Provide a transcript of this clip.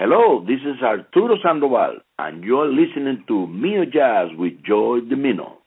Hello, this is Arturo Sandoval, and you're listening to Mio Jazz with Joy Dimino.